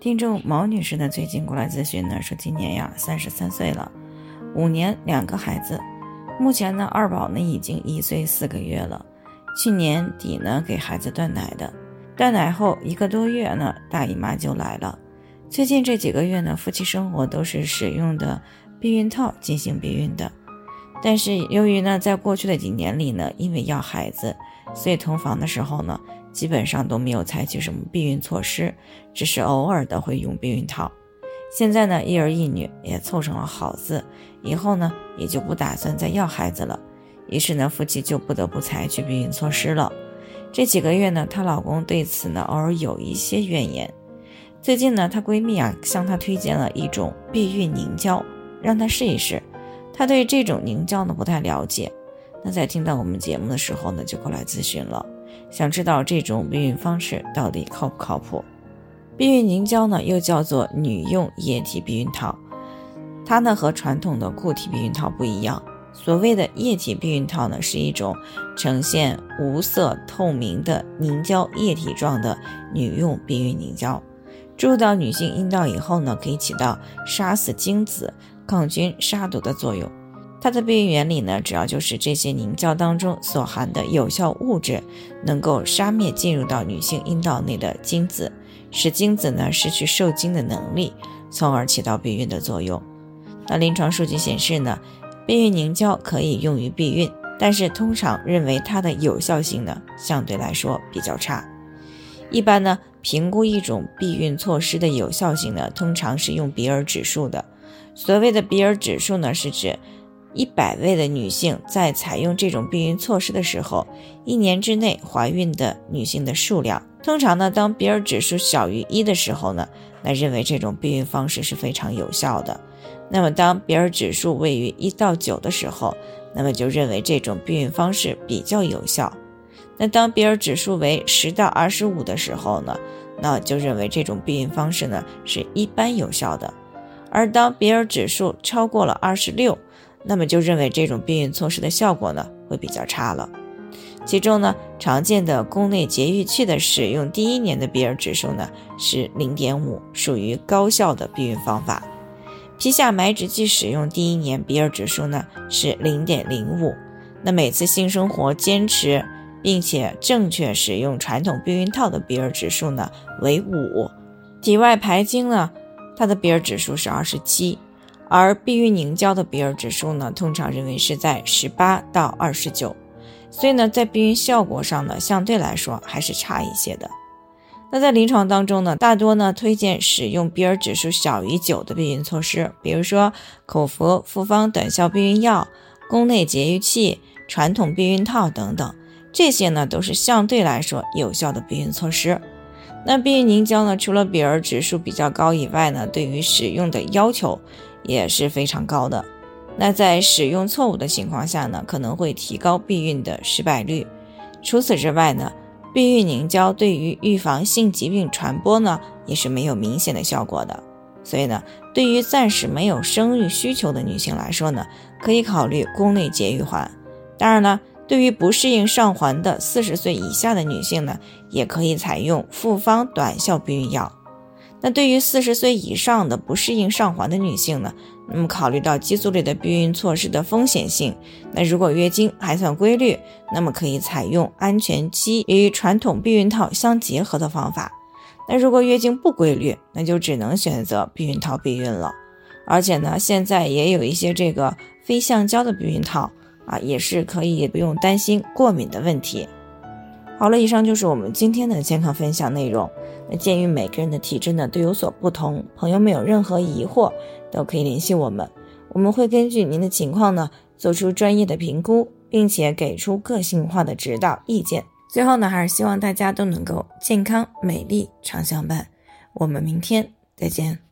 听众毛女士呢，最近过来咨询呢，说今年呀三十三岁了，五年两个孩子，目前呢二宝呢已经一岁四个月了。去年底呢，给孩子断奶的，断奶后一个多月呢，大姨妈就来了。最近这几个月呢，夫妻生活都是使用的避孕套进行避孕的。但是由于呢，在过去的几年里呢，因为要孩子，所以同房的时候呢，基本上都没有采取什么避孕措施，只是偶尔的会用避孕套。现在呢，一儿一女也凑成了好字，以后呢，也就不打算再要孩子了。于是呢，夫妻就不得不采取避孕措施了。这几个月呢，她老公对此呢，偶尔有一些怨言。最近呢，她闺蜜啊，向她推荐了一种避孕凝胶，让她试一试。她对这种凝胶呢，不太了解。那在听到我们节目的时候呢，就过来咨询了，想知道这种避孕方式到底靠不靠谱。避孕凝胶呢，又叫做女用液体避孕套，它呢和传统的固体避孕套不一样。所谓的液体避孕套呢，是一种呈现无色透明的凝胶液体状的女用避孕凝胶，注入到女性阴道以后呢，可以起到杀死精子、抗菌、杀毒的作用。它的避孕原理呢，主要就是这些凝胶当中所含的有效物质能够杀灭进入到女性阴道内的精子，使精子呢失去受精的能力，从而起到避孕的作用。那临床数据显示呢。避孕凝胶可以用于避孕，但是通常认为它的有效性呢相对来说比较差。一般呢，评估一种避孕措施的有效性呢，通常是用比尔指数的。所谓的比尔指数呢，是指一百位的女性在采用这种避孕措施的时候，一年之内怀孕的女性的数量。通常呢，当比尔指数小于一的时候呢，那认为这种避孕方式是非常有效的。那么，当比尔指数位于一到九的时候，那么就认为这种避孕方式比较有效。那当比尔指数为十到二十五的时候呢，那就认为这种避孕方式呢是一般有效的。而当比尔指数超过了二十六，那么就认为这种避孕措施的效果呢会比较差了。其中呢，常见的宫内节育器的使用第一年的比尔指数呢是零点五，属于高效的避孕方法。皮下埋植剂使用第一年，比尔指数呢是零点零五。那每次性生活坚持并且正确使用传统避孕套的比尔指数呢为五。体外排精呢，它的比尔指数是二十七，而避孕凝胶的比尔指数呢，通常认为是在十八到二十九。所以呢，在避孕效果上呢，相对来说还是差一些的。那在临床当中呢，大多呢推荐使用比尔指数小于九的避孕措施，比如说口服复方短效避孕药、宫内节育器、传统避孕套等等，这些呢都是相对来说有效的避孕措施。那避孕凝胶呢，除了比尔指数比较高以外呢，对于使用的要求也是非常高的。那在使用错误的情况下呢，可能会提高避孕的失败率。除此之外呢，避孕凝胶对于预防性疾病传播呢，也是没有明显的效果的。所以呢，对于暂时没有生育需求的女性来说呢，可以考虑宫内节育环。当然呢，对于不适应上环的四十岁以下的女性呢，也可以采用复方短效避孕药。那对于四十岁以上的不适应上环的女性呢？那么考虑到激素类的避孕措施的风险性，那如果月经还算规律，那么可以采用安全期与传统避孕套相结合的方法。那如果月经不规律，那就只能选择避孕套避孕了。而且呢，现在也有一些这个非橡胶的避孕套啊，也是可以不用担心过敏的问题。好了，以上就是我们今天的健康分享内容。那鉴于每个人的体质呢都有所不同，朋友们有任何疑惑都可以联系我们，我们会根据您的情况呢做出专业的评估，并且给出个性化的指导意见。最后呢，还是希望大家都能够健康美丽常相伴。我们明天再见。